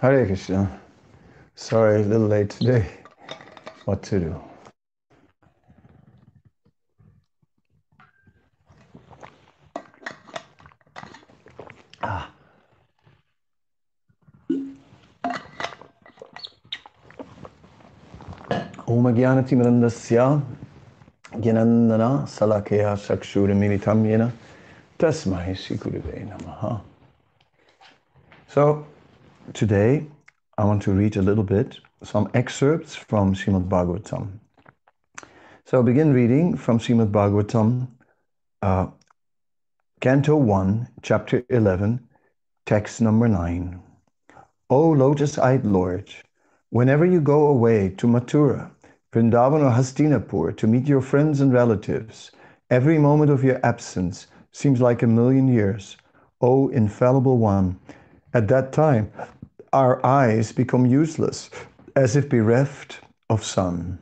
Hare Krishna. Sorry, a little late today. What to do? Ah. Om Gyanati Mirandasya Gyanandana Salakaya Sakshura Militam Yena Tasmai Shikurive Namaha. So, today I want to read a little bit, some excerpts from Srimad Bhagavatam. So, I'll begin reading from Srimad Bhagavatam, uh, Canto 1, Chapter 11, text number 9. O lotus eyed Lord, whenever you go away to Mathura, Vrindavan or Hastinapur to meet your friends and relatives, every moment of your absence seems like a million years. O infallible one, at that time our eyes become useless, as if bereft of sun.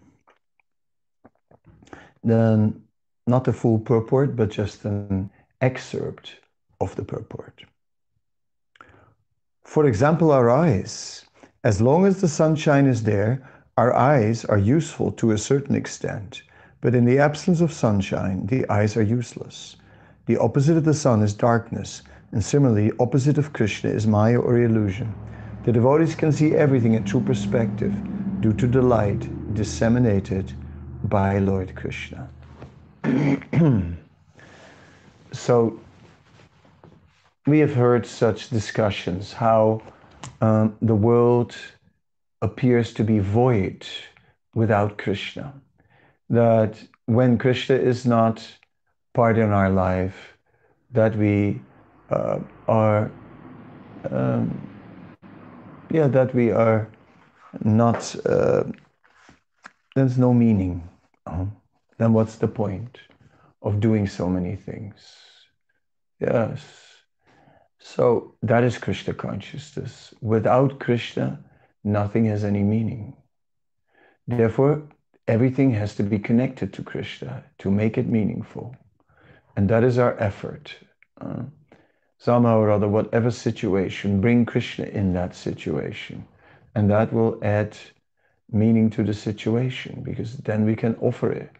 Then, not the full purport, but just an excerpt of the purport. For example, our eyes. As long as the sunshine is there, our eyes are useful to a certain extent, but in the absence of sunshine, the eyes are useless. The opposite of the sun is darkness, and similarly, opposite of Krishna is Maya or illusion. The devotees can see everything in true perspective due to the light disseminated by Lord Krishna. so, we have heard such discussions how um, the world appears to be void without Krishna. That when Krishna is not part in our life, that we uh, are, um, yeah, that we are not, uh, there's no meaning. Uh, then what's the point of doing so many things? Yes. So that is Krishna consciousness. Without Krishna, nothing has any meaning. Therefore, everything has to be connected to Krishna to make it meaningful. And that is our effort. Uh, somehow or other, whatever situation, bring Krishna in that situation. And that will add meaning to the situation because then we can offer it,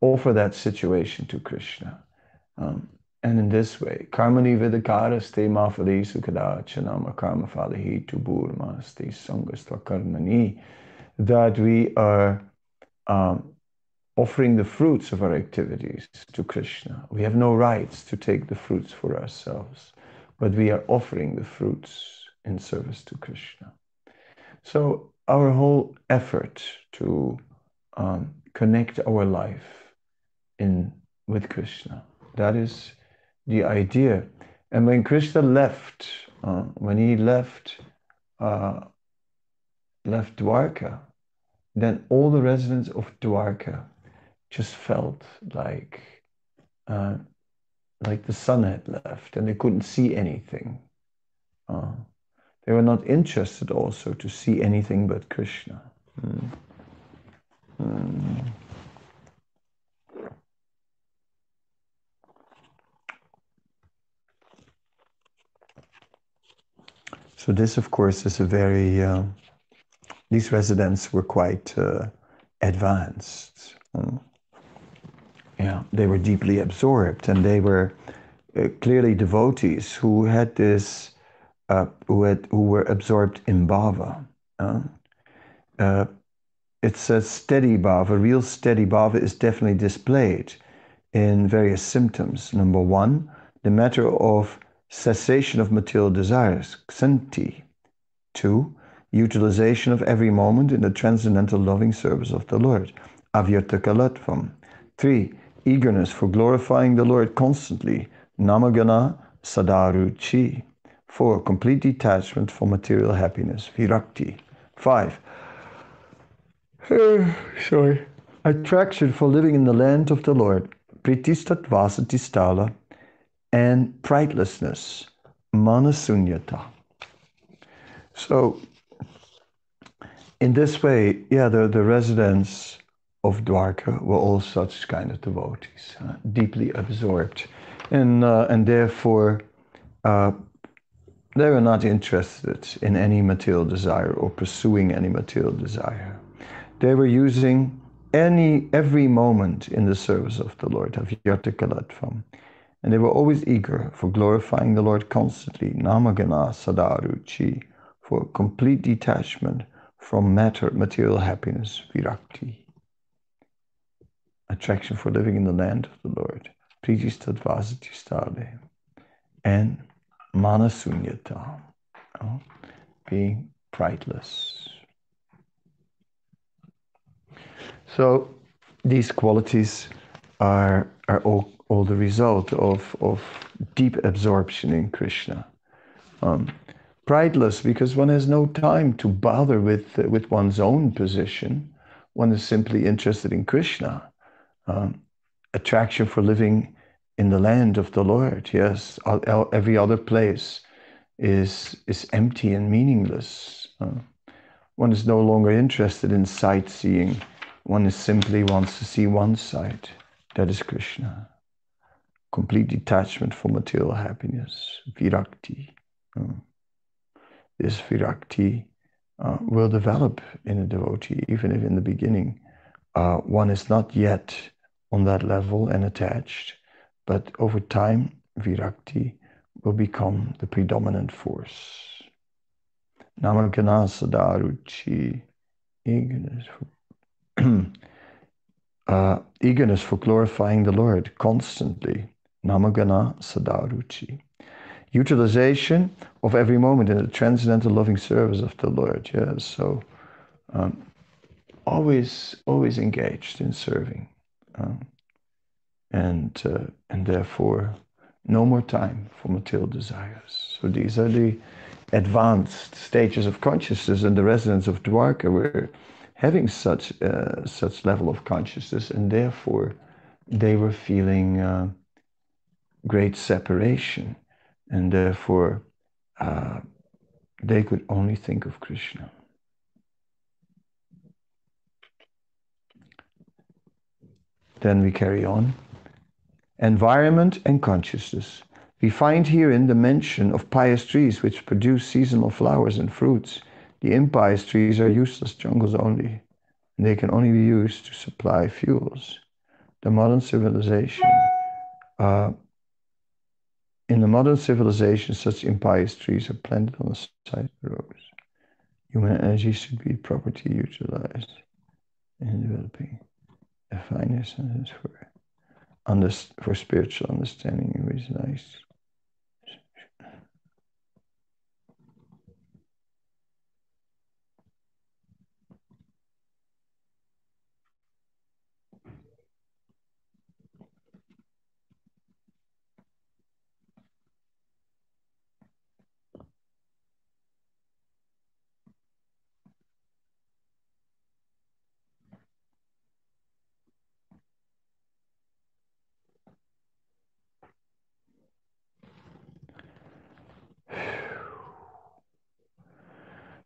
offer that situation to Krishna. Um, and in this way, karmani vidakaraste mafali sukadachanama karma falahi tuburmaste sangastva karmani, that we are um, offering the fruits of our activities to Krishna. We have no rights to take the fruits for ourselves, but we are offering the fruits in service to Krishna. So our whole effort to um, connect our life in with Krishna, that is the idea. And when Krishna left, uh, when he left, uh, left Dwarka, then all the residents of Dwarka just felt like, uh, like the sun had left, and they couldn't see anything. Uh, they were not interested also to see anything but Krishna. Mm. Mm. So this, of course, is a very, uh, these residents were quite uh, advanced. Mm. Yeah, they were deeply absorbed and they were uh, clearly devotees who had this, uh, who, had, who were absorbed in bhava. Uh, it's a steady bhava, real steady bhava is definitely displayed in various symptoms. Number one, the matter of cessation of material desires, kshanti. Two, utilization of every moment in the transcendental loving service of the Lord. Three, eagerness for glorifying the Lord constantly, namagana sadaruchi. Four, complete detachment from material happiness, virakti. Five, sorry, attraction for living in the land of the Lord, pritistat vasatistala and pridelessness, manasunyata. So, in this way, yeah, the, the residents of Dwarka were all such kind of devotees, uh, deeply absorbed, and uh, and therefore, uh, they were not interested in any material desire or pursuing any material desire. They were using any every moment in the service of the Lord, of Yatakalatvam. and they were always eager for glorifying the Lord constantly, namagana sadaruchi, for complete detachment from matter, material happiness, virakti. Attraction for living in the land of the Lord, stade, and manasunyata, being prideless. So these qualities are, are all, all the result of, of deep absorption in Krishna. Um, prideless because one has no time to bother with, uh, with one's own position. One is simply interested in Krishna. Um, attraction for living in the land of the Lord. Yes, every other place is, is empty and meaningless. Uh, one is no longer interested in sightseeing one is simply wants to see one side. That is Krishna. Complete detachment from material happiness. Virakti. Uh, this virakti uh, will develop in a devotee, even if in the beginning uh, one is not yet on that level and attached. But over time, virakti will become the predominant force. Namagana sadaruchi, eagerness for uh, eagerness for glorifying the Lord constantly. Namagana Sadaruchi. Utilization of every moment in the transcendental loving service of the Lord. Yes, so um, always, always engaged in serving, um, and uh, and therefore no more time for material desires. So these are the advanced stages of consciousness and the residents of Dwarka where having such uh, such level of consciousness, and therefore they were feeling uh, great separation, and therefore uh, they could only think of Krishna. Then we carry on. Environment and consciousness. We find herein the mention of pious trees which produce seasonal flowers and fruits the impious trees are useless jungles only, and they can only be used to supply fuels. The modern civilization, uh, in the modern civilization, such impious trees are planted on the side of the roads. Human energy should be properly utilized in developing a finer sense for, under, for spiritual understanding and reason.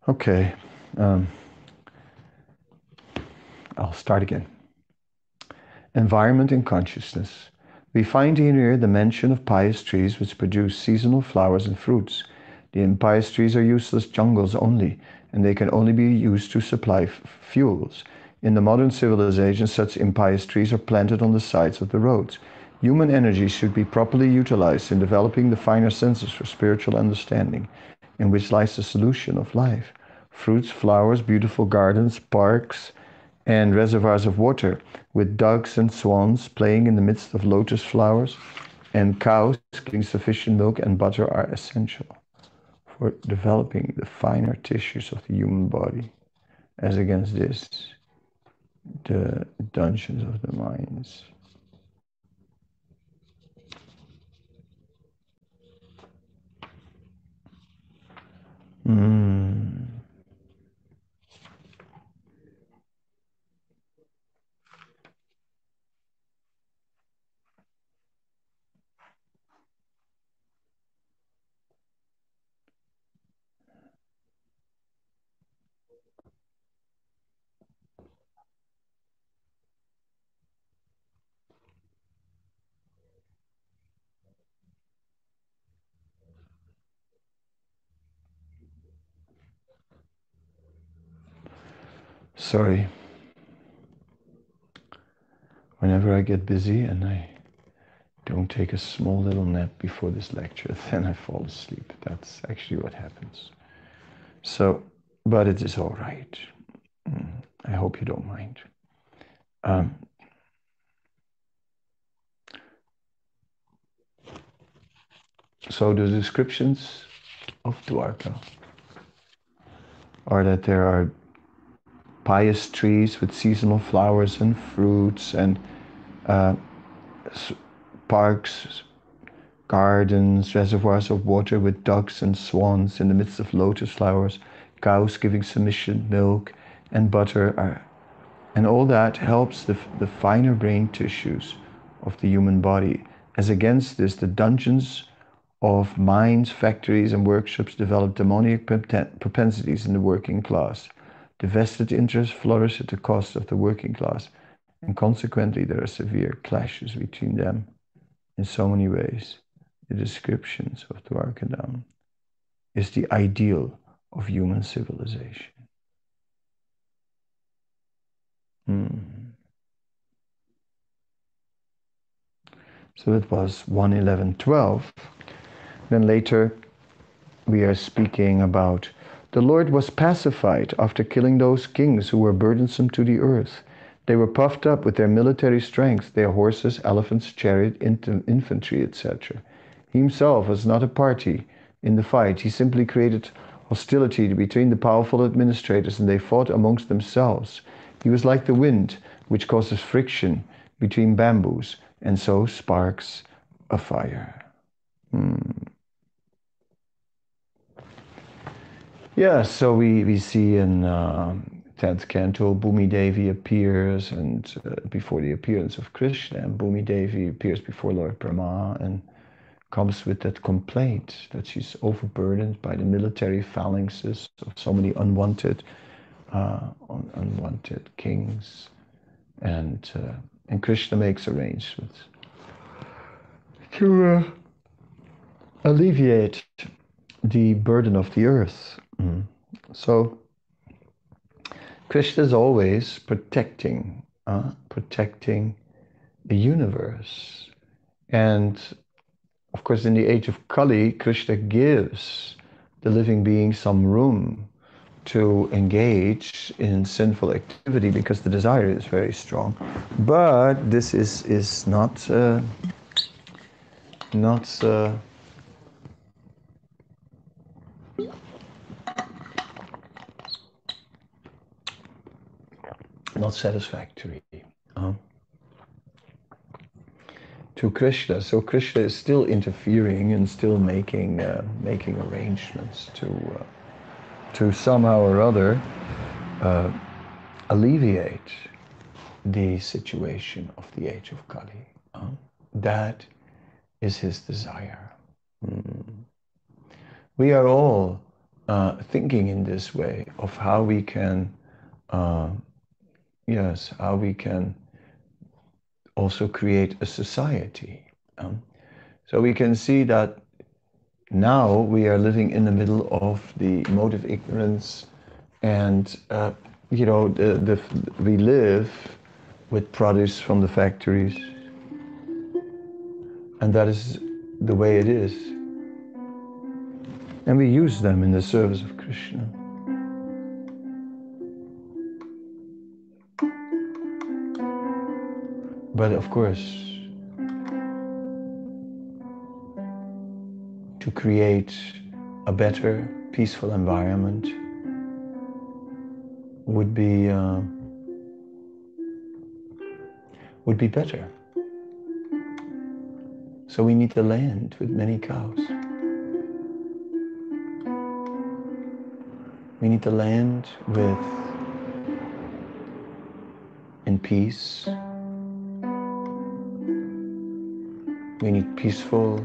Okay. Um, I'll start again. Environment and consciousness. We find here the mention of pious trees which produce seasonal flowers and fruits. The impious trees are useless jungles only, and they can only be used to supply fuels. In the modern civilization, such impious trees are planted on the sides of the roads. Human energy should be properly utilized in developing the finer senses for spiritual understanding, in which lies the solution of life fruits, flowers, beautiful gardens, parks, and reservoirs of water, with ducks and swans playing in the midst of lotus flowers, and cows giving sufficient milk and butter are essential for developing the finer tissues of the human body. As against this, the dungeons of the minds. Mm. Sorry. Whenever I get busy and I don't take a small little nap before this lecture, then I fall asleep. That's actually what happens. So, but it is all right. Mm, I hope you don't mind. Um, so the descriptions of Dwarka are that there are pious trees with seasonal flowers and fruits and uh, parks, gardens, reservoirs of water with ducks and swans in the midst of lotus flowers, cows giving sufficient milk and butter. Are, and all that helps the, the finer brain tissues of the human body. As against this, the dungeons of mines, factories, and workshops develop demoniac propensities in the working class. The vested interests flourish at the cost of the working class, and consequently, there are severe clashes between them in so many ways. The descriptions of Dwarkadham is the ideal of human civilization. Hmm. So it was 11112. Then later we are speaking about the Lord was pacified after killing those kings who were burdensome to the earth. They were puffed up with their military strength, their horses, elephants, chariot, infantry, etc. He himself was not a party in the fight. He simply created hostility between the powerful administrators and they fought amongst themselves. He was like the wind, which causes friction between bamboos and so sparks a fire. Hmm. Yeah, so we, we see in uh, 10th canto, Bhumi Devi appears, and uh, before the appearance of Krishna, and Bhumi Devi appears before Lord Brahma and comes with that complaint that she's overburdened by the military phalanxes of so many unwanted, uh, un- unwanted kings, and uh, and Krishna makes arrangements to uh, alleviate the burden of the earth Mm. So Krishna is always protecting, uh, protecting the universe. And of course, in the age of Kali, Krishna gives the living being some room to engage in sinful activity because the desire is very strong. But this is, is not, uh, not uh, not satisfactory uh, to Krishna. So Krishna is still interfering and still making uh, making arrangements to uh, to somehow or other uh, alleviate the situation of the age of Kali. Uh, that is his desire. Mm. We are all uh, thinking in this way of how we can uh, yes, how we can also create a society. Um, so we can see that now we are living in the middle of the motive ignorance, and uh, you know, the, the, we live with produce from the factories, and that is the way it is. And we use them in the service of Krishna. But of course, to create a better, peaceful environment would be uh, would be better. So we need the land with many cows. We need the land with in peace We need peaceful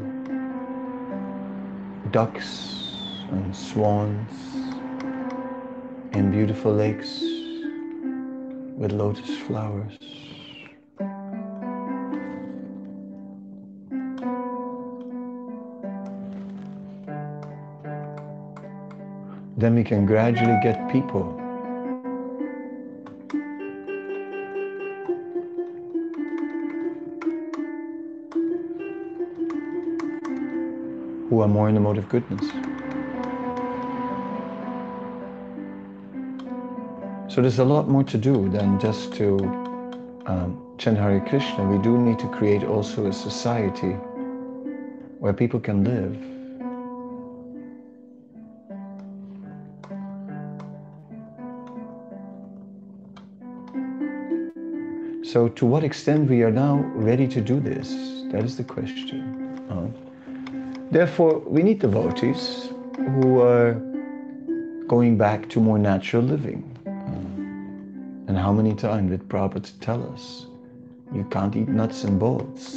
ducks and swans and beautiful lakes with lotus flowers. Then we can gradually get people are more in the mode of goodness. So there's a lot more to do than just to um, chant Hare Krishna. We do need to create also a society where people can live. So to what extent we are now ready to do this? That is the question. Uh, therefore, we need devotees who are going back to more natural living. Mm. And how many times did Prabhupada tell us, you can't eat nuts and bolts.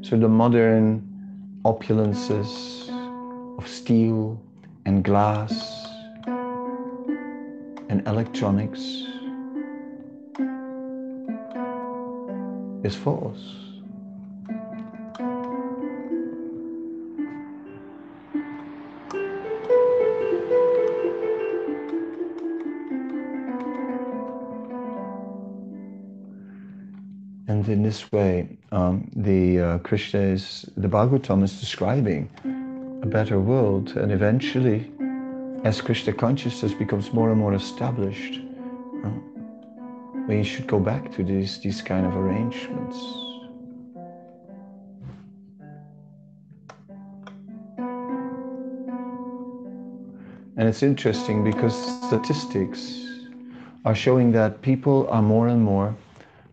So the modern opulences of steel and glass and electronics is false. In this way, um, the uh, Krishna is, the Bhagavatam is describing a better world, and eventually, as Krishna consciousness becomes more and more established, uh, we should go back to these these kind of arrangements. And it's interesting because statistics are showing that people are more and more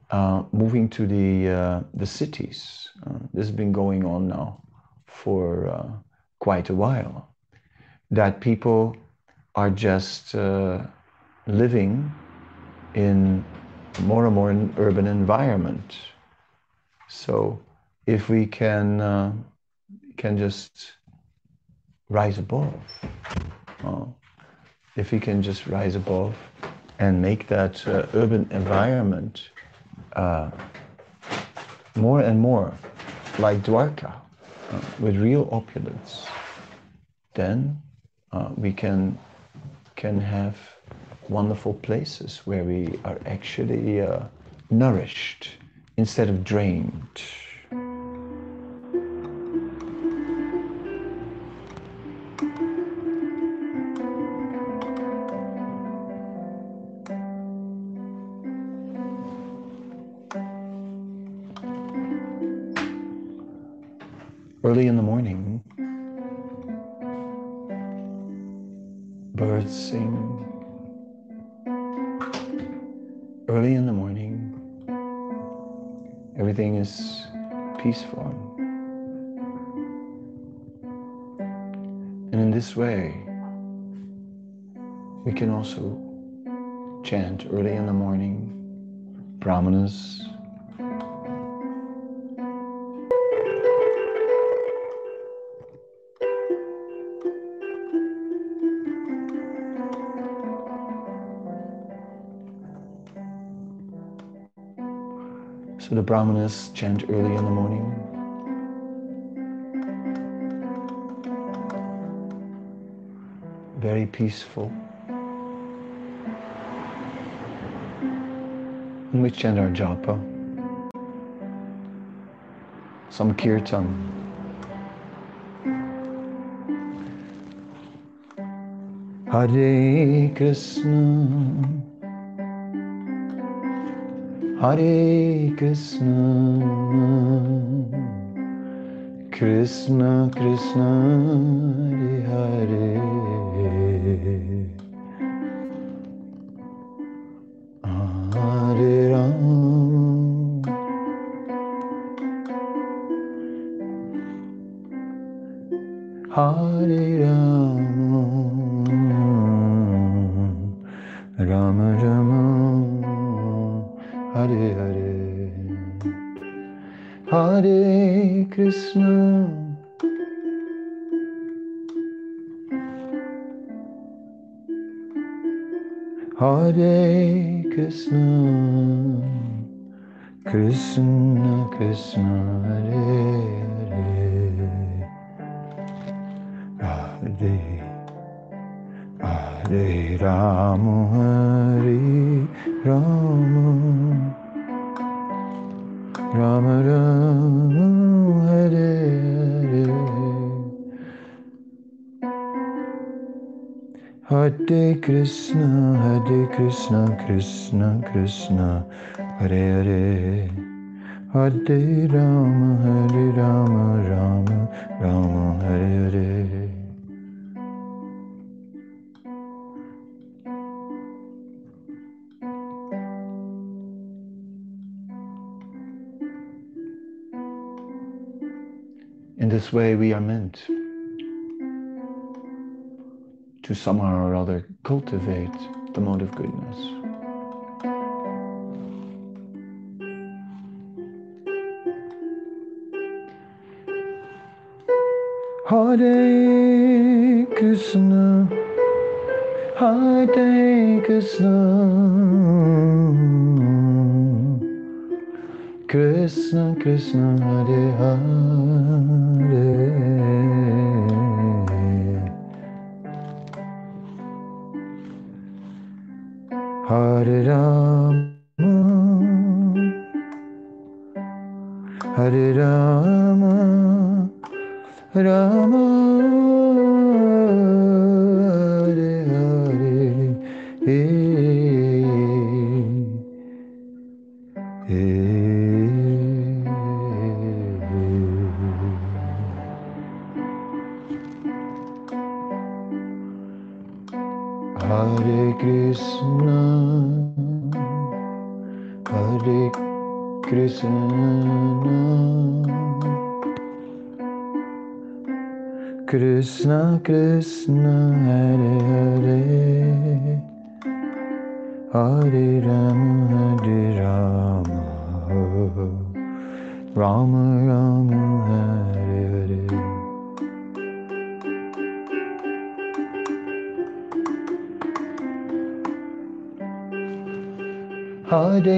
uh, moving to the uh, the cities. Uh, this has been going on now for uh, quite a while. That people are just uh, living in more and more an urban environment. So if we can uh, can just rise above, if we can just rise above and make that urban environment uh, more and more like Dwarka uh, with real opulence, then uh, we can can have wonderful places where we are actually uh, nourished instead of drained. Early in the morning, birds sing. Early in the morning, everything is peaceful. And in this way, we can also chant early in the morning, brahmanas, the brahmanas chant early in the morning. Very peaceful. And we chant our japa. Some kirtan. Hare Krishna Hare Krishna Krishna Krishna Hare Hare. Hare Ram. Hare Krishna Hare Krishna Krishna Krishna Hare Hare. Hare Hare Rama Hare Rama Hare Krishna Hare Krishna Krishna Krishna Hare Hare. Hare Rama Hare Rama Rama Rama Hare Hare. In this way, we are meant to somehow or other cultivate the mode of goodness. Hare Krishna, Hare Krishna, Krishna Krishna Hare Hare. Hare Rama, Hare Rama, Rama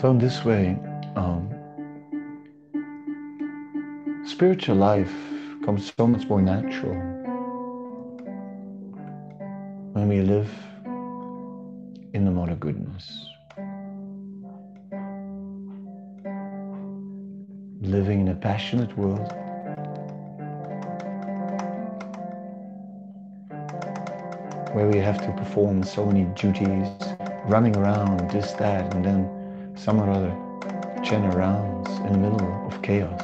So in this way, um, spiritual life comes so much more natural when we live in the mode of goodness. Living in a passionate world. Where we have to perform so many duties, running around, this, that, and then some or other around in the middle of chaos.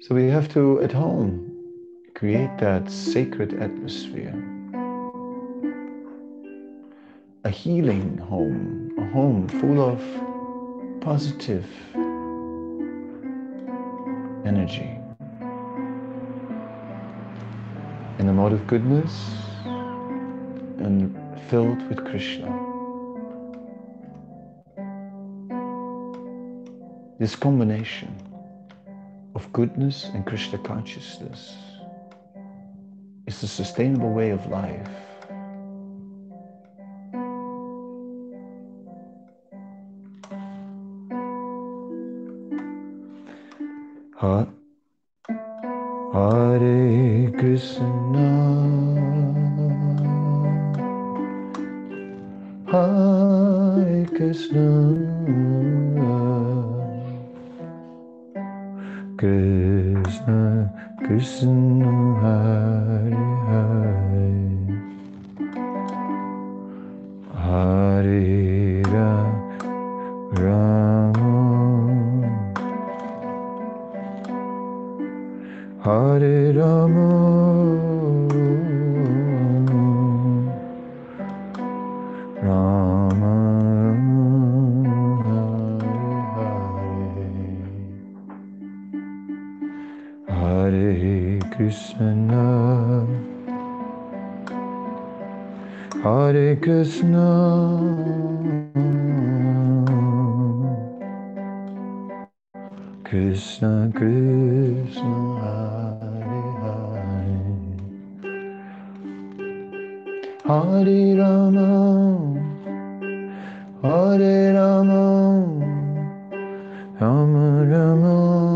So we have to, at home, create that sacred atmosphere. A healing home, a home full of positive energy. Mode of goodness and filled with Krishna. This combination of goodness and Krishna consciousness is the sustainable way of life. Ha- Hare Krishna Hare, Hare Rama, Hare Rama, Rama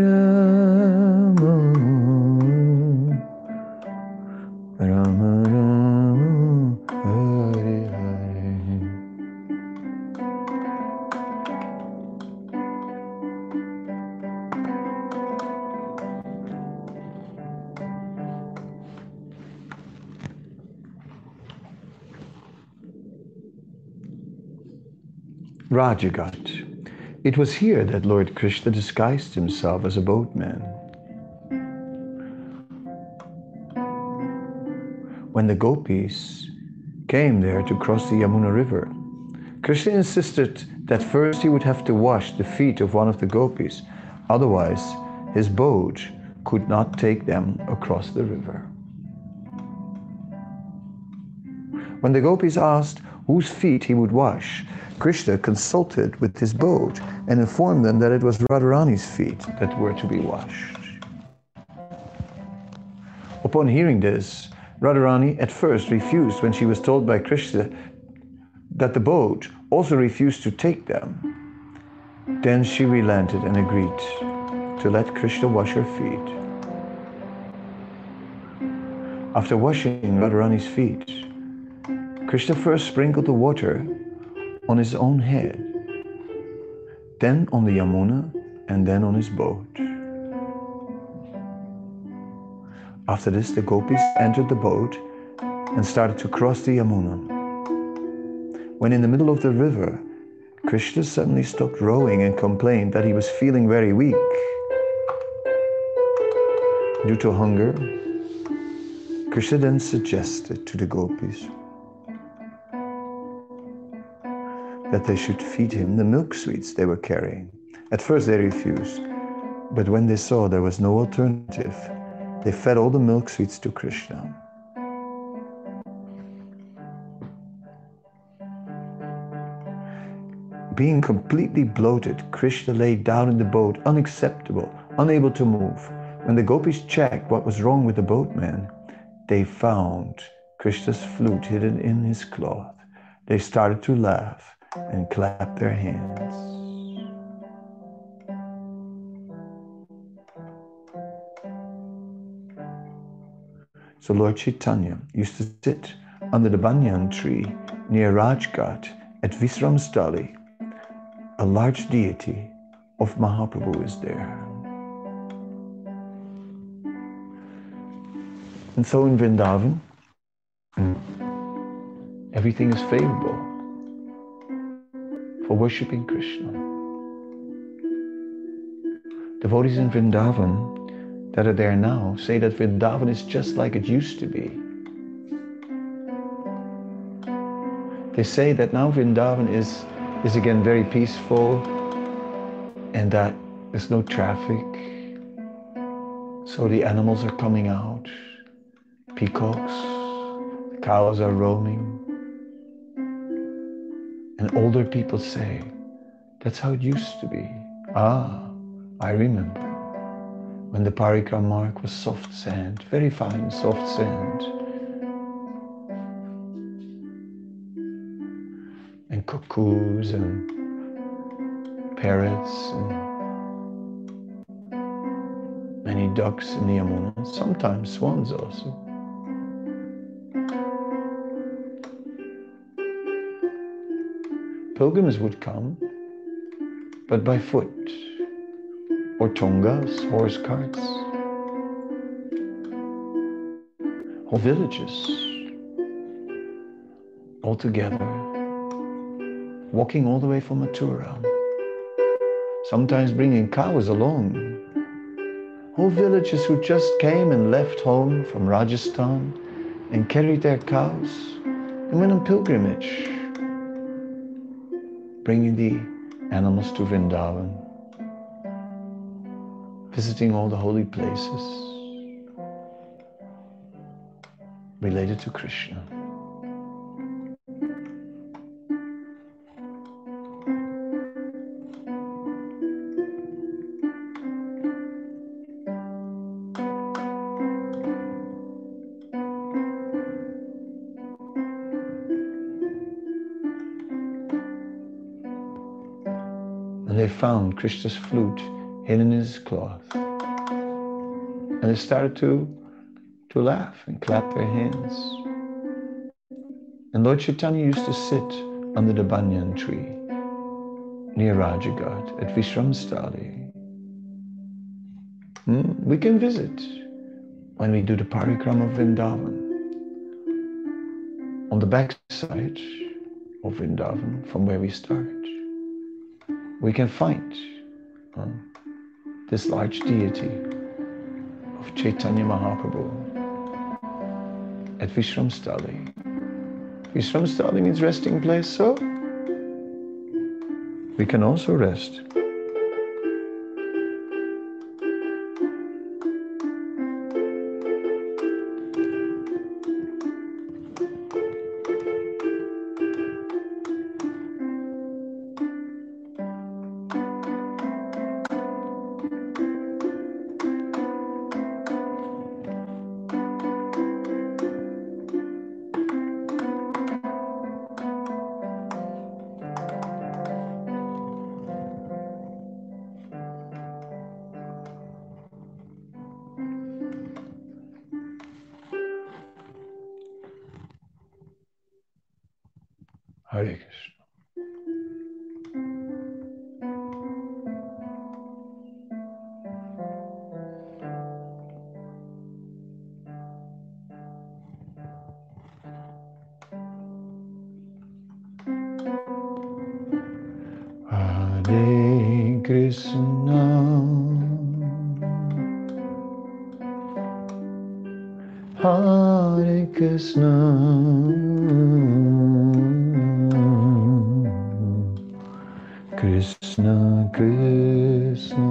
Rajghat. It was here that Lord Krishna disguised himself as a boatman. When the gopis came there to cross the Yamuna River, Krishna insisted that first he would have to wash the feet of one of the gopis, otherwise, his boat could not take them across the river. When the gopis asked whose feet he would wash, Krishna consulted with his boat and informed them that it was Radharani's feet that were to be washed. Upon hearing this, Radharani at first refused when she was told by Krishna that the boat also refused to take them. Then she relented and agreed to let Krishna wash her feet. After washing Radharani's feet, Krishna first sprinkled the water on his own head, then on the Yamuna, and then on his boat. After this, the gopis entered the boat and started to cross the Yamuna. When in the middle of the river, Krishna suddenly stopped rowing and complained that he was feeling very weak. Due to hunger, Krishna then suggested to the gopis that they should feed him the milk sweets they were carrying. At first they refused, but when they saw there was no alternative, they fed all the milk sweets to Krishna. Being completely bloated, Krishna lay down in the boat, unacceptable, unable to move. When the gopis checked what was wrong with the boatman, they found Krishna's flute hidden in his cloth. They started to laugh and clap their hands. So Lord Chaitanya used to sit under the banyan tree near Rajghat at Visramstali. A large deity of Mahaprabhu is there. And so in Vrindavan, everything is favorable for worshipping Krishna. Devotees in Vrindavan that are there now say that Vrindavan is just like it used to be. They say that now Vrindavan is, is again very peaceful and that there's no traffic. So the animals are coming out, peacocks, cows are roaming. And older people say, that's how it used to be. Ah, I remember when the Parikram marg was soft sand, very fine soft sand. And cuckoos and parrots and many ducks in the Yamuna, sometimes swans also. Pilgrims would come, but by foot, or tongas, horse carts, or villages, all together, walking all the way from Mathura sometimes bringing cows along. Whole villages who just came and left home from Rajasthan and carried their cows and went on pilgrimage, bringing the animals to Vrindavan, visiting all the holy places related to Krishna. Found Krishna's flute hidden in his cloth. And they started to, to laugh and clap their hands. And Lord Chaitanya used to sit under the banyan tree near Rajghat at Vishramstali. Hmm? We can visit when we do the parikrama of Vrindavan. On the back side of Vrindavan, from where we start we can find this large deity of Chaitanya Mahaprabhu at Vishramstali. Vishramstali means resting place, so we can also rest. Krishna Krishna